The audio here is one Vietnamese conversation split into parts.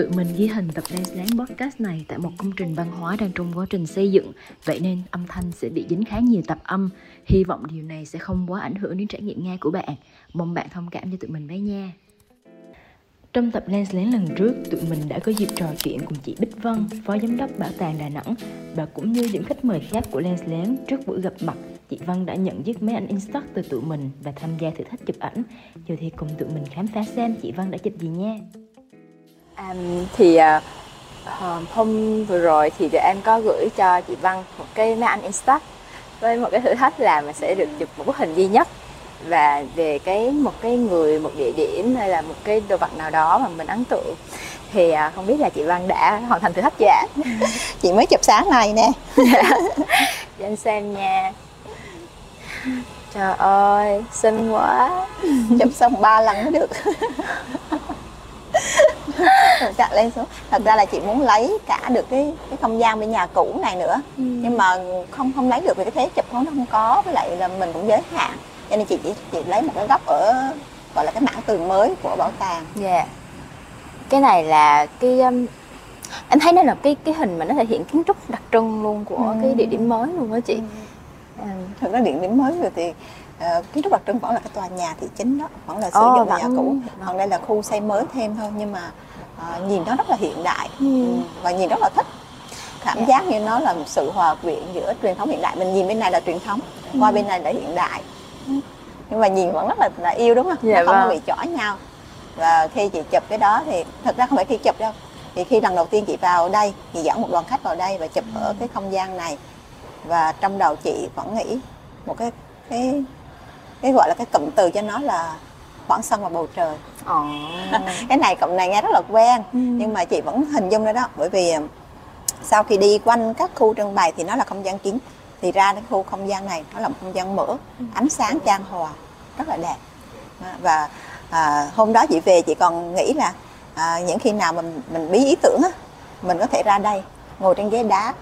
Tụi mình ghi hình tập Lens Lén podcast này tại một công trình văn hóa đang trong quá trình xây dựng, vậy nên âm thanh sẽ bị dính khá nhiều tạp âm. Hy vọng điều này sẽ không quá ảnh hưởng đến trải nghiệm nghe của bạn. Mong bạn thông cảm cho tụi mình với nha. Trong tập Lens Lén lần trước, tụi mình đã có dịp trò chuyện cùng chị Bích Vân, Phó Giám đốc Bảo tàng Đà Nẵng và cũng như những khách mời khác của Lens Lén trước buổi gặp mặt. Chị Vân đã nhận chiếc máy ảnh Instax từ tụi mình và tham gia thử thách chụp ảnh. Giờ thì cùng tụi mình khám phá xem chị Vân đã chụp gì nha. À, thì à, hôm vừa rồi thì tụi em có gửi cho chị Văn một cái máy ảnh Instax với một cái thử thách là mình sẽ được chụp một bức hình duy nhất. Và về cái một cái người một địa điểm hay là một cái đồ vật nào đó mà mình ấn tượng thì à, không biết là chị Văn đã hoàn thành thử thách chưa ạ? chị mới chụp sáng này nè. Cho anh xem nha. Trời ơi xinh quá. Chụp xong ba lần mới được chặt lên xuống thật ra là chị muốn lấy cả được cái cái không gian bên nhà cũ này nữa ừ. nhưng mà không không lấy được vì cái thế chụp nó không có với lại là mình cũng giới hạn cho nên chị chỉ chị lấy một cái góc ở gọi là cái mảng tường mới của bảo tàng dạ yeah. cái này là cái um, em thấy nó là cái cái hình mà nó thể hiện kiến trúc đặc trưng luôn của ừ. cái địa điểm mới luôn đó chị ừ. Ừ. thực ra địa điểm mới rồi thì uh, kiến trúc đặc trưng vẫn là cái tòa nhà thị chính đó vẫn là sử dụng nhà cũ còn đây là khu xây mới thêm thôi nhưng mà uh, nhìn nó rất là hiện đại ừ. ừ. và nhìn rất là thích cảm yeah. Dạ. giác như nó là một sự hòa quyện giữa truyền thống hiện đại mình nhìn bên này là truyền thống qua ừ. bên này là hiện đại nhưng mà nhìn vẫn rất là, là yêu đúng không dạ, nó không vâng. bị chỏ nhau và khi chị chụp cái đó thì thật ra không phải khi chụp đâu thì khi lần đầu tiên chị vào đây chị dẫn một đoàn khách vào đây và chụp ừ. ở cái không gian này và trong đầu chị vẫn nghĩ một cái cái cái gọi là cái cụm từ cho nó là khoảng sân và bầu trời oh. cái này cụm này nghe rất là quen ừ. nhưng mà chị vẫn hình dung ra đó bởi vì sau khi đi quanh các khu trưng bày thì nó là không gian kín thì ra đến khu không gian này nó là một không gian mở ừ. ánh sáng trang hòa rất là đẹp và à, hôm đó chị về chị còn nghĩ là à, những khi nào mình mình bí ý tưởng á mình có thể ra đây ngồi trên ghế đá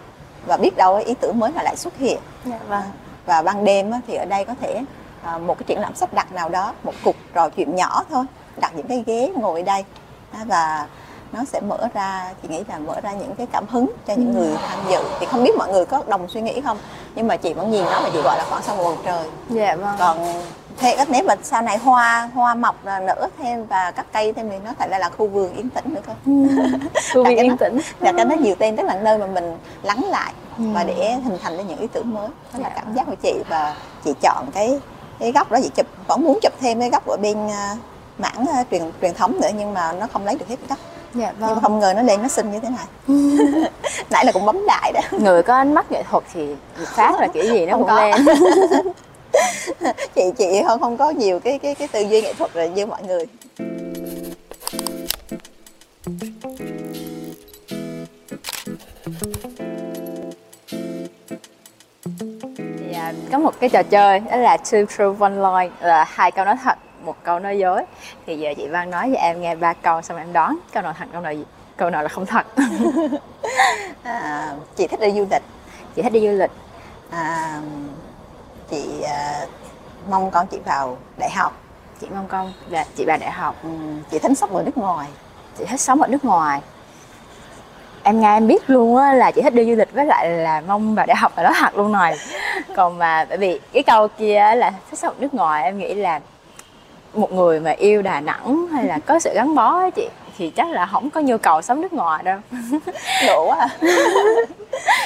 và biết đâu ý tưởng mới là lại xuất hiện dạ, vâng. và ban đêm á, thì ở đây có thể à, một cái triển lãm sắp đặt nào đó một cuộc trò chuyện nhỏ thôi đặt những cái ghế ngồi đây. Và nó sẽ mở ra chị nghĩ là mở ra những cái cảm hứng cho những người tham dự. Thì không biết mọi người có đồng suy nghĩ không? Nhưng mà chị vẫn nhìn nó và chị gọi là khoảng sông bầu trời. Dạ vâng. Còn thế nếu mà sau này hoa hoa mọc là nở thêm và các cây thêm thì nó thật ra là khu vườn yên tĩnh nữa cơ ừ. khu vườn yên tĩnh. đặt cho nó nhiều tên tức là nơi mà mình lắng lại ừ. và để hình thành ra những ý tưởng mới. Đó là dạ. cảm giác của chị và chị chọn cái cái góc đó chị chụp vẫn muốn chụp thêm cái góc ở bên uh, mảng uh, truyền truyền thống nữa nhưng mà nó không lấy được hết góc. Dạ, vâng. nhưng mà không ngờ nó lên nó xinh như thế này. Nãy là cũng bấm đại đó. Người có ánh mắt nghệ thuật thì khác là kiểu gì nó không cũng có. lên. Chị chị không không có nhiều cái cái cái tư duy nghệ thuật như mọi người có một cái trò chơi đó là two true one lie là hai câu nói thật một câu nói dối. Thì giờ chị Văn nói cho em nghe ba câu xong em đoán câu nào thật câu nào gì câu nào là không thật. À, chị thích đi du lịch. Chị thích đi du lịch. À, chị à, mong con chị vào đại học. Chị mong con là chị vào đại học. Ừ, chị thích sống ở nước ngoài. Chị thích sống ở nước ngoài em nghe em biết luôn á là chị thích đi du lịch với lại là mong vào đại học ở đó thật luôn rồi. Còn mà bởi vì cái câu kia là thích sống nước ngoài em nghĩ là một người mà yêu Đà Nẵng hay là có sự gắn bó ấy chị thì chắc là không có nhu cầu sống nước ngoài đâu. Đủ à.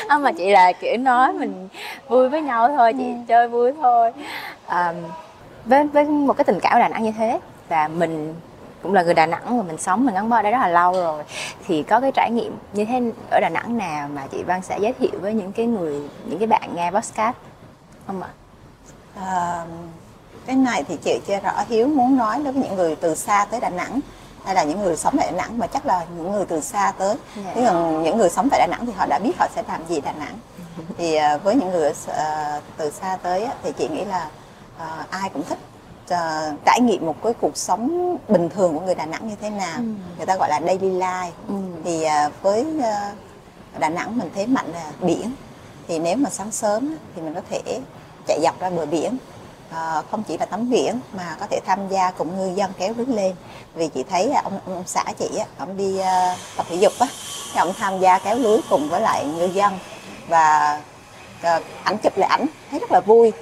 Không mà chị là kiểu nói mình vui với nhau thôi chị ừ. chơi vui thôi. À, với với một cái tình cảm Đà Nẵng như thế và mình cũng là người Đà Nẵng và mình sống mình gắn bó ở đây rất là lâu rồi thì có cái trải nghiệm như thế ở Đà Nẵng nào mà chị Văn sẽ giới thiệu với những cái người những cái bạn nghe podcast không ạ? À, cái này thì chị chưa rõ hiếu muốn nói đối với những người từ xa tới đà nẵng hay là những người sống tại đà nẵng mà chắc là những người từ xa tới yeah. Dạ. còn những người sống tại đà nẵng thì họ đã biết họ sẽ làm gì đà nẵng thì uh, với những người uh, từ xa tới thì chị nghĩ là uh, ai cũng thích uh, trải nghiệm một cái cuộc sống bình thường của người Đà Nẵng như thế nào. Ừ. người ta gọi là daily life. Ừ. thì uh, với uh, Đà Nẵng mình thế mạnh là biển. Thì nếu mà sáng sớm thì mình có thể chạy dọc ra bờ biển. Uh, không chỉ là tắm biển mà có thể tham gia cùng ngư dân kéo lưới lên. Vì chị thấy ông, ông, ông xã chị ông đi uh, tập thể dục á thì ông tham gia kéo lưới cùng với lại ngư dân. Và uh, ảnh chụp lại ảnh thấy rất là vui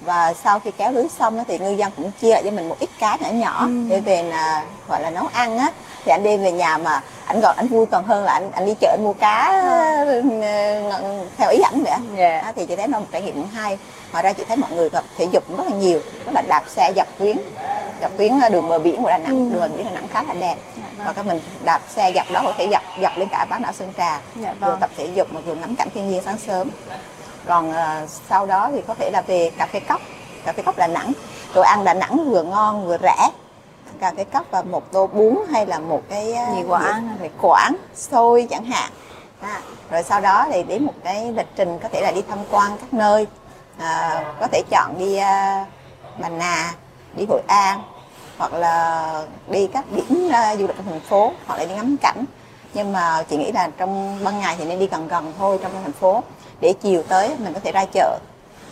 và sau khi kéo lưới xong thì ngư dân cũng chia cho mình một ít cá nhỏ nhỏ ừ. để về là gọi là nấu ăn á thì anh đem về nhà mà anh còn anh vui còn hơn là anh anh đi chợ anh mua cá ừ. theo ý ảnh vậy yeah. Dạ. thì chị thấy nó một trải nghiệm hay ngoài ra chị thấy mọi người tập thể dục rất là nhiều rất là đạp xe dọc tuyến dọc tuyến đường bờ biển của đà nẵng ừ. đường biển đà nẵng khá là đẹp dạ, và các mình đạp xe dọc đó có thể dọc dọc lên cả bán đảo sơn trà dạ, vừa vâng. tập thể dục mà vừa ngắm cảnh thiên nhiên sáng sớm còn uh, sau đó thì có thể là về cà phê cốc cà phê cốc đà nẵng. Đồ ăn đà nẵng vừa ngon vừa rẻ. Cà phê cốc và một tô bún hay là một cái ờ, gì quảng. gì, quảng xôi chẳng hạn. À, rồi sau đó thì đến một cái lịch trình có thể là đi tham quan các nơi. À, có thể chọn đi uh, Bà Nà đi Hội An hoặc là đi các điểm uh, du lịch trong thành phố hoặc là đi ngắm cảnh. Nhưng mà chị nghĩ là trong ban ngày thì nên đi gần gần thôi trong thành phố để chiều tới mình có thể ra chợ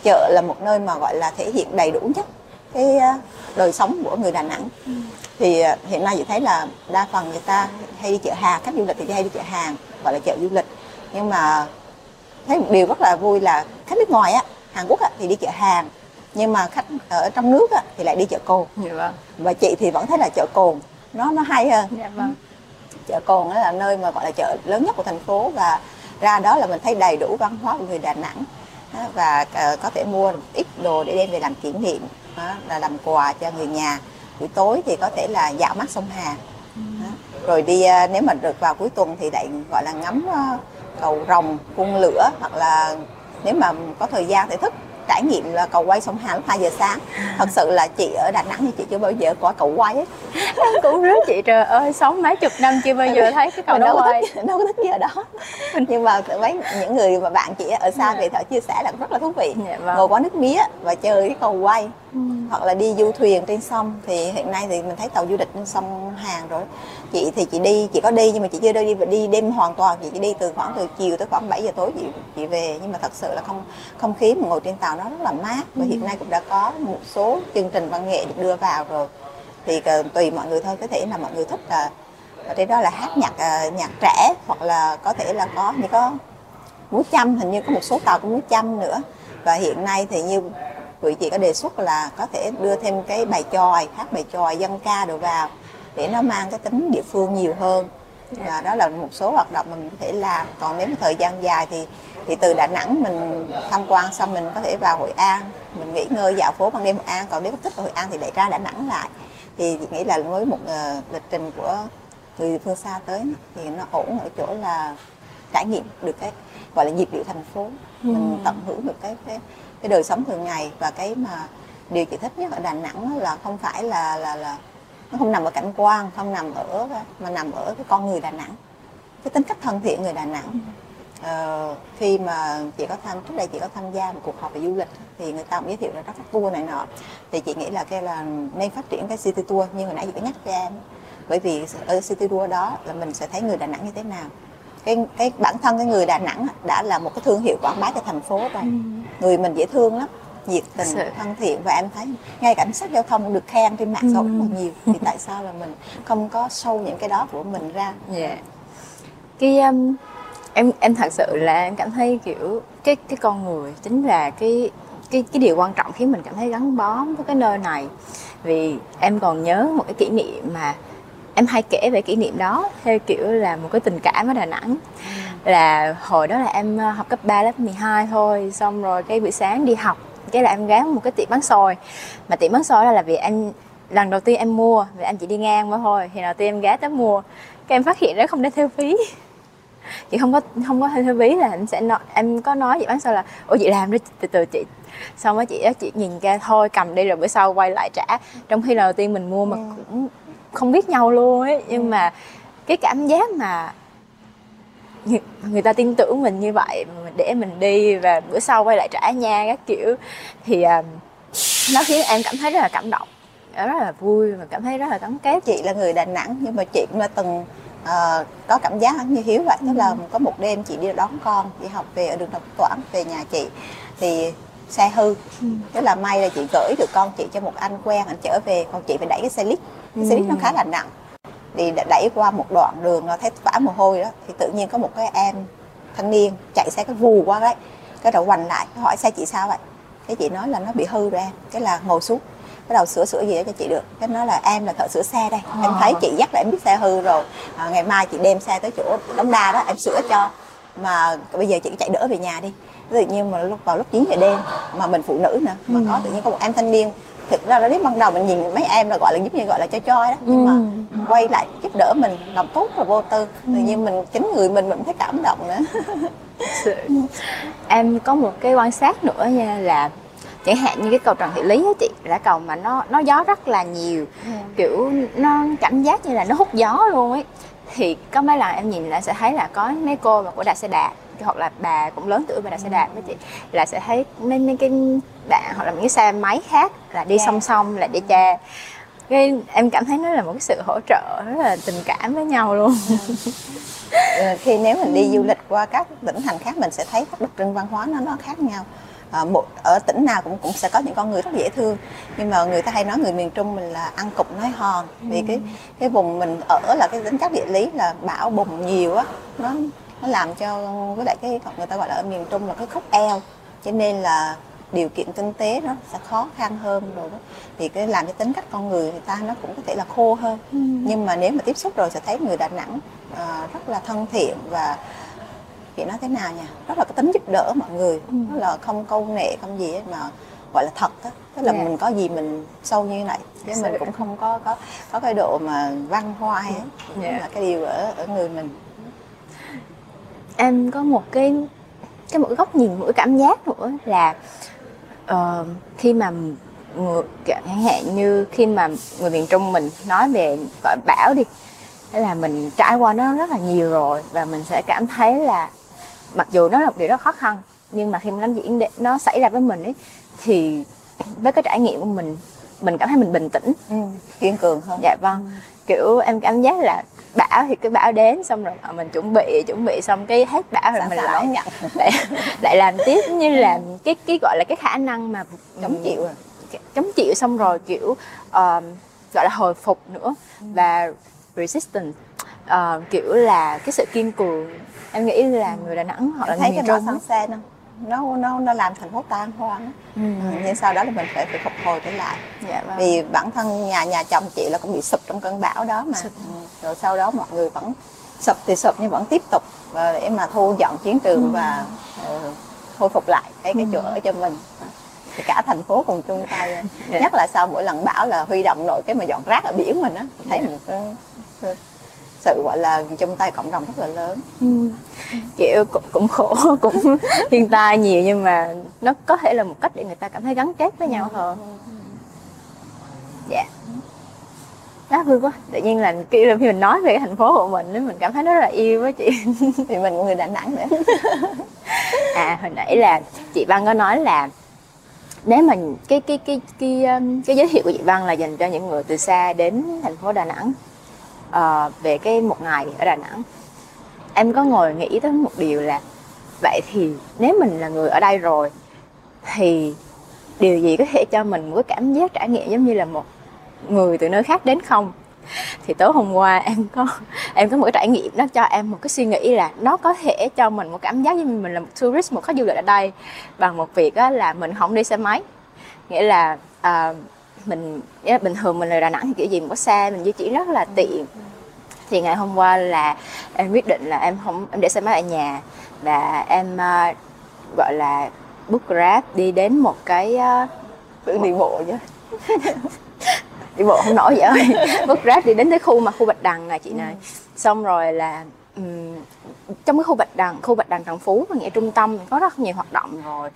chợ là một nơi mà gọi là thể hiện đầy đủ nhất cái ờ, đời sống của người Đà Nẵng ừ. thì ờ, hiện nay chị thấy là đa phần người ta hay đi chợ hàng khách du lịch thì hay đi chợ hàng gọi là chợ du lịch nhưng mà thấy một điều rất là vui là khách nước ngoài á Hàn Quốc á, thì đi chợ hàng nhưng mà khách ở trong nước á, thì lại đi chợ cồn dạ vâng. và chị thì vẫn thấy là chợ cồn nó nó hay hơn dạ vâng. chợ cồn là nơi mà gọi là chợ lớn nhất của thành phố và ra đó là mình thấy đầy đủ văn hóa của người Đà Nẵng. Và ờ, có thể mua ít đồ để đem về làm kỷ niệm là làm quà cho người nhà. Buổi tối thì có thể là dạo mắt sông Hà. Rồi đi ờ, nếu mà được vào cuối tuần thì lại, gọi là, ngắm ờ, cầu rồng cung lửa, hoặc là nếu mà có thời gian thì thức trải nghiệm là cầu quay sông Hàn lúc 2 giờ sáng. Thật sự là chị ở Đà Nẵng thì chị chưa bao giờ có cầu quay ấy. cũng rất chị trời ơi sống mấy chục năm chưa bao giờ thấy cái cầu đó quay. thích, đâu có thích gì ở đó. Nhưng mà mấy những người mà bạn chị ở xa thì thở chia sẻ là rất là thú vị. Dạ, vâng. ngồi quán nước mía và chơi cái cầu quay. Ừ. hoặc là đi du thuyền trên sông. Thì hiện nay thì mình thấy tàu du lịch trên sông Hàn rồi chị thì chị đi, chị có đi nhưng mà chị chưa đi đi đêm hoàn toàn. Chị chỉ đi từ khoảng từ chiều tới khoảng 7 giờ tối chị chị về. Nhưng mà thật sự là không không khí mà ngồi trên tàu nó rất là mát. Và hiện nay cũng đã có một số chương trình văn nghệ được đưa vào rồi. Thì ờ, tùy mọi người thôi. Có thể là mọi người thích là, ở trên đó là hát nhạc ờ, nhạc trẻ hoặc là có thể là có như có múa chăm hình như có một số tàu có múa chăm nữa. Và hiện nay thì như quý chị có đề xuất là có thể đưa thêm cái bài tròi hát bài tròi dân ca đồ vào để nó mang cái tính địa phương nhiều hơn. Và đó là một số hoạt động mà mình có thể làm. Còn nếu thời gian dài thì thì từ Đà Nẵng mình tham quan xong mình có thể vào Hội An. Mình nghỉ ngơi dạo phố ban đêm Hội An. Còn nếu thích Hội An thì lại ra Đà Nẵng lại. Thì chị nghĩ là với một uh, lịch trình của người phương xa tới thì nó ổn ở chỗ là trải nghiệm được cái gọi là nhịp điệu thành phố. Ừ. mình tận hưởng được cái, cái cái đời sống thường ngày. Và cái mà điều chị thích nhất ở Đà Nẵng là không phải là là là nó không nằm ở cảnh quan không nằm ở mà nằm ở cái con người Đà Nẵng. Cái tính cách thân thiện người Đà Nẵng. Ờ, khi mà chị có tham trước đây chị có tham gia một cuộc họp về du lịch thì người ta cũng giới thiệu ra các tour này nọ. Thì chị nghĩ là cái là nên phát triển cái city tour như hồi nãy chị có nhắc cho em. Bởi vì ở city tour đó là mình sẽ thấy người Đà Nẵng như thế nào. Cái cái bản thân cái người Đà Nẵng đã là một cái thương hiệu quảng bá cho thành phố rồi. Ừ. người mình dễ thương lắm nhiệt tình thân thiện và em thấy ngay cảnh sát giao thông được khen trên mạng xã hội rất là nhiều. Thì tại sao là mình không có sâu những cái đó của mình ra? Yeah. Dạ. cái um, em em thật sự là em cảm thấy kiểu cái cái con người chính là cái cái cái điều quan trọng khiến mình cảm thấy gắn bó với cái nơi này. Vì em còn nhớ một cái kỷ niệm mà em hay kể về kỷ niệm đó theo kiểu là một cái tình cảm ở Đà Nẵng. Là hồi đó là em ờ, học cấp 3 lớp 12 thôi xong rồi cái buổi sáng đi học cái là em ghé một cái tiệm bán xôi. Mà tiệm bán xôi đó là vì em lần đầu tiên em mua vì anh chỉ đi ngang mới thôi thì đầu tiên em ghé tới mua. Cái em phát hiện ra không để theo phí. Chị không có không có theo phí là em sẽ nói em có nói chị bán xôi là ủa chị làm đi. Từ từ chị xong rồi chị đó chị nhìn ra thôi cầm đi rồi bữa sau quay lại trả. Trong khi lần đầu tiên mình mua mà ừ. cũng không biết nhau luôn ấy nhưng ừ. mà cái cảm giác mà người ta tin tưởng mình như vậy để mình đi và bữa sau quay lại trả nha các kiểu. Thì uh, nó khiến em cảm thấy rất là cảm động rất là vui và cảm thấy rất là gắn kết. Chị là người đà nẵng nhưng mà chị cũng đã từng uh, có cảm giác như hiếu vậy. Tức là ừ. có một đêm chị đi đón con đi học về ở đường đồng toản về nhà chị thì xe hư. Ừ. tức là may là chị gửi được con chị cho một anh quen anh trở về còn chị phải đẩy cái xe lít. Cái xe lít nó khá là nặng thì đẩy qua một đoạn đường nó thấy vã mồ hôi đó thì tự nhiên có một cái em thanh niên chạy xe cái vù qua đấy cái đầu quành lại hỏi xe chị sao vậy cái chị nói là nó bị hư rồi em cái là ngồi xuống bắt đầu sửa sửa gì đó cho chị được cái nói là em là thợ sửa xe đây à. em thấy chị dắt là em biết xe hư rồi à, ngày mai chị đem xe tới chỗ đống đa đó em sửa cho mà bây giờ chị chạy đỡ về nhà đi tự nhiên mà lúc vào lúc 9 giờ đêm mà mình phụ nữ nè mà ừ. có tự nhiên có một em thanh niên thực ra là đến ban đầu mình nhìn mấy em là gọi là giúp như gọi là cho choi đó nhưng mà ừ. quay lại giúp đỡ mình lòng tốt và vô tư tự nhiên mình chính người mình mình thấy cảm động nữa em có một cái quan sát nữa nha là chẳng hạn như cái cầu trần thị lý á chị là cầu mà nó nó gió rất là nhiều. Ừ. kiểu nó cảm giác như là nó hút gió luôn ấy thì có mấy lần em nhìn là sẽ thấy là có mấy cô mà của đạp xe đạp hoặc là bà cũng lớn tuổi bà đạp xe đạp với chị. Là sẽ thấy mấy, mấy cái bạn hoặc là những cái xe máy khác là đi yeah. song song là để cha cái em cảm thấy nó là một cái sự hỗ trợ rất là tình cảm với nhau luôn. Ừ, khi nếu mình đi du lịch qua các tỉnh thành khác mình sẽ thấy các đặc trưng văn hóa nó nó khác nhau. À, một ở tỉnh nào cũng cũng sẽ có những con người rất dễ thương. Nhưng mà người ta hay nói người miền trung mình là ăn cục nói hòn. Vì cái cái vùng mình ở là cái tính chất địa lý là bão bùng nhiều á nó nó làm cho với lại cái người ta gọi là ở miền trung là cái khúc eo cho nên là điều kiện kinh tế nó sẽ khó khăn hơn rồi đó thì cái làm cho tính cách con người người ta nó cũng có thể là khô hơn ừ. nhưng mà nếu mà tiếp xúc rồi sẽ thấy người đà nẵng uh, rất là thân thiện và chị nói thế nào nhỉ rất là cái tính giúp đỡ mọi người ừ. nó là không câu nệ không gì ấy, mà gọi là thật đó tức là yeah. Dạ. mình có gì mình sâu như này chứ mình cũng không có có có cái độ mà văn hoa ấy yeah. Dạ. là cái điều ở ở người mình em có một cái cái một góc nhìn một cái cảm giác nữa là uh, khi mà chẳng hạn như khi mà người miền trung mình nói về gọi bão đi là mình trải qua nó rất là nhiều rồi và mình sẽ cảm thấy là mặc dù nó là một điều rất khó khăn nhưng mà khi mà nó diễn nó xảy ra với mình ấy thì với cái trải nghiệm của mình mình cảm thấy mình bình tĩnh. Ừ, kiên cường hơn. Dạ vâng. Kiểu em cảm giác là bão thì cái bão đến xong rồi mình chuẩn bị chuẩn bị xong cái hết bão rồi mình lại nhận. lại, lại làm tiếp như là cái cái gọi là cái khả năng mà chống chịu à? chống chịu xong rồi kiểu uh, gọi là hồi phục nữa ừ. và resistance. Uh, kiểu là cái sự kiên cường. Em nghĩ là người đà nẵng hoặc là thấy cái trung sang xe không nó nó nó làm thành phố tan hoang ừ. ừ. nhưng sau đó là mình phải phải phục hồi trở lại dạ, vâng. vì bản thân nhà nhà chồng chị là cũng bị sụp trong cơn bão đó mà ừ. rồi sau đó mọi người vẫn sụp thì sụp nhưng vẫn tiếp tục và để mà thu dọn chiến trường ừ. và uh, khôi phục lại cái cái ừ. chỗ ở cho mình thì cả thành phố cùng chung tay yeah. Dạ. nhất là sau mỗi lần bão là huy động nội cái mà dọn rác ở biển mình á thấy yeah. Mình sự gọi là chung tay cộng đồng rất là lớn. Ừ. kiểu cũng, cũng khổ cũng thiên tai nhiều nhưng mà nó có thể là một cách để người ta cảm thấy gắn kết với nhau hơn. Dạ. Đó vui quá. Tự nhiên là khi mình nói về cái thành phố của mình mình cảm thấy nó rất là yêu với chị. Thì mình người đà nẵng nữa. À hồi nãy là chị văn có nói là nếu mà cái cái cái cái cái, cái giới thiệu của chị văn là dành cho những người từ xa đến thành phố đà nẵng uh, về cái một ngày ở Đà Nẵng em có ngồi nghĩ tới một điều là vậy thì nếu mình là người ở đây rồi thì điều gì có thể cho mình một cái cảm giác trải nghiệm giống như là một người từ nơi khác đến không? Thì tối hôm qua em có em có một cái trải nghiệm nó cho em một cái suy nghĩ là nó có thể cho mình một cảm giác như mình là một tourist một khách du lịch ở đây bằng một việc là mình không đi xe máy. Nghĩa là uh, mình bình thường mình là Đà Nẵng thì kiểu gì mình có xe mình di chuyển rất là tiện. Thì ngày hôm qua là em quyết định là em không em để xe máy ở nhà và em uh, gọi là book grab đi đến một cái uh, tự đi bộ chứ. Đi bộ không nổi vậy ơi. Book grab đi đến cái khu mà khu bạch đằng này chị này ừ. xong rồi là um, trong cái khu bạch đằng khu bạch đằng trần phú và nghĩa trung tâm có rất nhiều hoạt động rồi.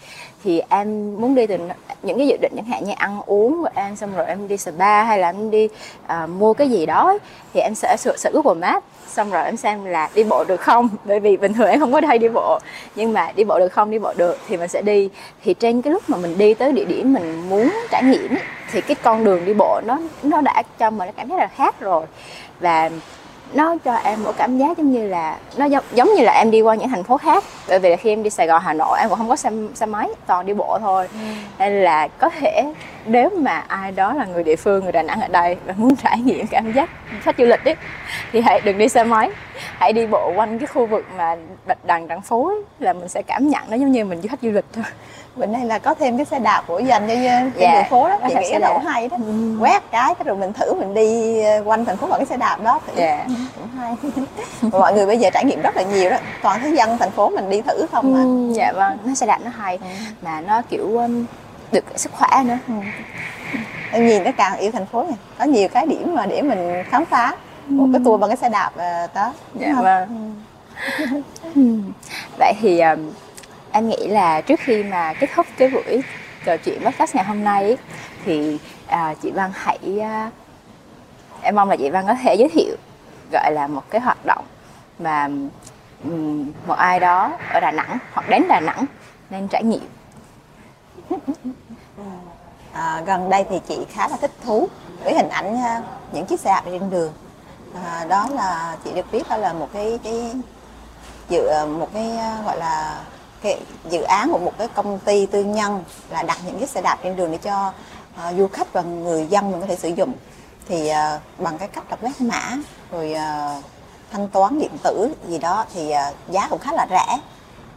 Thì em muốn đi từ những cái dự định chẳng hạn như ăn uống của em xong rồi em đi spa hay là em đi uh, mua cái gì đó thì em sẽ sửa sửa Google Maps xong rồi em xem là đi bộ được không? Bởi vì bình thường em không có hay đi bộ nhưng mà đi bộ được không đi bộ được thì mình sẽ đi. Thì trên cái lúc mà mình đi tới địa điểm mình muốn trải nghiệm thì cái con đường đi bộ nó nó đã cho mình cảm thấy là khác rồi. Và nó cho em một cảm giác giống như là nó giống, giống như là em đi qua những thành phố khác bởi vì là khi em đi Sài Gòn Hà Nội em cũng không có xe, xe máy toàn đi bộ thôi ừ. nên là có thể nếu mà ai đó là người địa phương người Đà Nẵng ở đây và muốn trải nghiệm cảm giác khách du lịch ấy, thì hãy đừng đi xe máy. Hãy đi bộ quanh cái khu vực mà bạch đằng đằng phố ấy, là mình sẽ cảm nhận nó giống như mình du khách du lịch thôi. Bên đây là có thêm cái xe đạp của dành cho trên yeah. đường phố đó. Chị nghĩ là cũng hay đó. Ừ. quét cái rồi mình thử mình đi ờ, quanh thành phố bằng cái xe đạp đó thì yeah. cũng hay. Mọi người bây giờ trải nghiệm rất là nhiều đó. Toàn thấy dân thành phố mình đi thử không mà ừ, dạ vâng. Nó xe đạp nó hay. Ừ. mà nó kiểu được sức khỏe nữa. Ừ. em nhìn nó càng yêu thành phố này có nhiều cái điểm mà để mình khám phá. Một cái tour bằng cái xe đạp uh, đó. Dạ vâng. Ừ. vậy thì um, em nghĩ là trước khi mà kết thúc cái buổi trò chuyện podcast ngày hôm nay thì à, chị Văn hãy em mong là chị Văn có thể giới thiệu gọi là một cái hoạt động mà um, một ai đó ở Đà Nẵng hoặc đến Đà Nẵng nên trải nghiệm à, gần đây thì chị khá là thích thú với hình ảnh à, những chiếc xe đạp trên đường. À, đó là chị được biết đó là một cái cái dự à, một cái à, gọi là cái dự án của một cái công ty tư nhân là đặt những chiếc xe đạp trên đường để cho uh, du khách và người dân mình có thể sử dụng. Thì uh, bằng cái cách là quét mã rồi uh, thanh toán điện tử gì đó thì uh, giá cũng khá là rẻ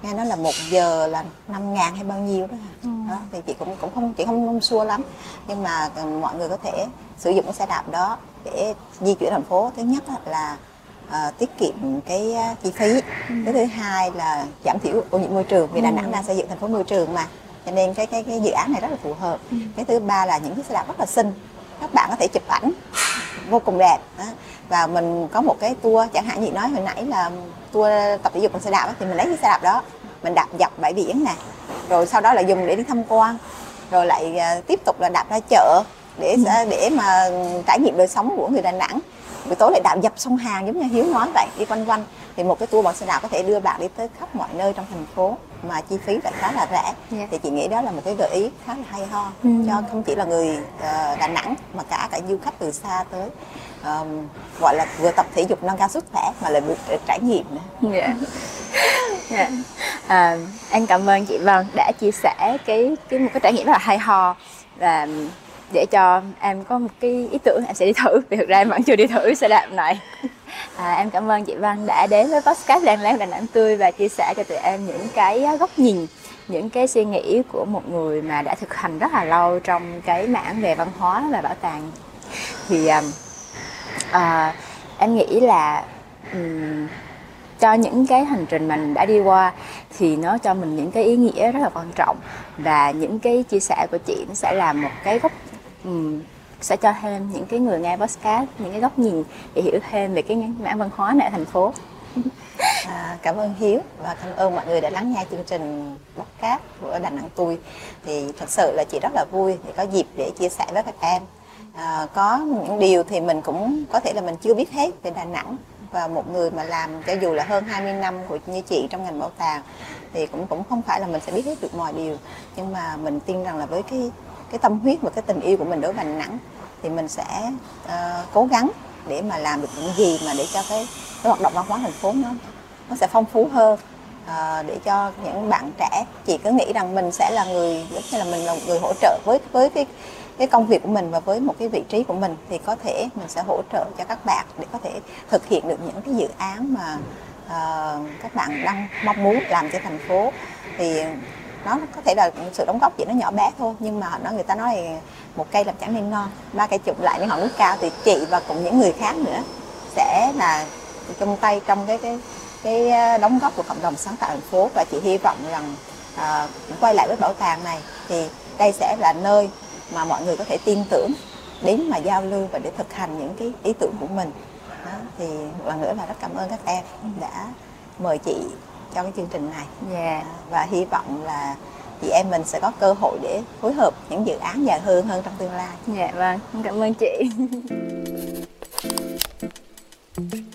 nghe nói là một giờ là 5 ngàn hay bao nhiêu đó, ừ. đó thì chị cũng cũng không chị không không xua lắm nhưng mà mọi người có thể sử dụng cái xe đạp đó để di chuyển thành phố thứ nhất là uh, tiết kiệm cái uh, chi phí ừ. cái thứ hai là giảm thiểu ô nhiễm môi trường vì đà nẵng ừ. đang xây dựng thành phố môi trường mà cho nên cái cái cái dự án này rất là phù hợp ừ. cái thứ ba là những chiếc xe đạp rất là xinh các bạn có thể chụp ảnh vô cùng đẹp đó. và mình có một cái tour chẳng hạn như nói hồi nãy là tour tập thể dục bằng xe đạp thì mình lấy cái xe đạp đó mình đạp dọc bãi biển nè rồi sau đó là dùng để đi tham quan rồi lại uh, tiếp tục là đạp ra chợ để ừ. để mà trải nghiệm đời sống của người Đà Nẵng buổi tối lại đạp dập sông Hàn giống như Hiếu nói vậy đi quanh quanh thì một cái tour bằng xe đạp có thể đưa bạn đi tới khắp mọi nơi trong thành phố mà chi phí lại khá là rẻ yeah. Dạ. thì chị nghĩ đó là một cái gợi ý khá là hay ho ừ. cho không chỉ là người uh, Đà Nẵng mà cả cả du khách từ xa tới um, gọi là vừa tập thể dục nâng cao sức khỏe mà lại được trải nghiệm nữa. Yeah. Dạ. yeah. Dạ. À, anh cảm ơn chị Vân đã chia sẻ cái cái một cái trải nghiệm rất là hay ho và để cho em có một cái ý tưởng em sẽ đi thử vì thực ra em vẫn chưa đi thử xe đạp này à, em cảm ơn chị Văn đã đến với podcast Lan Lan Đà Nẵng Tươi và chia sẻ cho tụi em những cái góc nhìn những cái suy nghĩ của một người mà đã thực hành rất là lâu trong cái mảng về văn hóa và bảo tàng. Thì à, à, em nghĩ là um, cho những cái hành trình mình đã đi qua thì nó cho mình những cái ý nghĩa rất là quan trọng và những cái chia sẻ của chị nó sẽ là một cái góc um, sẽ cho thêm những cái người nghe podcast những cái góc nhìn để hiểu thêm về cái mảng văn hóa này ở thành phố. À, cảm ơn Hiếu và cảm ơn mọi người đã lắng nghe chương trình podcast của Đà Nẵng tôi thì thật sự là chị rất là vui để có dịp để chia sẻ với các em. À, có những điều thì mình cũng có thể là mình chưa biết hết về Đà Nẵng. Và một người mà làm cho dù là hơn 20 năm của như chị trong ngành bảo tàng thì cũng cũng không phải là mình sẽ biết hết được mọi điều. Nhưng mà mình tin rằng là với cái cái tâm huyết và cái tình yêu của mình đối với Đà Nẵng thì mình sẽ uh, cố gắng để mà làm được những gì mà để cho cái, cái hoạt động văn hóa thành phố nó nó sẽ phong phú hơn. Uh, để cho những bạn trẻ chỉ cứ nghĩ rằng mình sẽ là người giống như là mình là người hỗ trợ với với cái cái công việc của mình và với một cái vị trí của mình thì có thể mình sẽ hỗ trợ cho các bạn để có thể thực hiện được những cái dự án mà uh, các bạn đang mong muốn làm cho thành phố. Thì nó có thể là sự đóng góp chỉ nó nhỏ bé thôi nhưng mà nó người ta nói là một cây làm chẳng nên non ba cây chụp lại những họ núi cao thì chị và cùng những người khác nữa sẽ là chung tay trong cái cái cái ờ, đóng góp của cộng đồng sáng tạo thành phố. Và chị hy vọng rằng à, quay lại với bảo tàng này thì đây sẽ là nơi mà mọi người có thể tin tưởng đến mà giao lưu và để thực hành những cái ý tưởng của mình. Đó, thì một lần nữa là rất cảm ơn các em đã mời chị cho cái chương trình này yeah. và hy vọng là chị em mình sẽ có cơ hội để phối hợp những dự án dài hơn hơn trong tương lai. Dạ vâng, cảm ơn chị.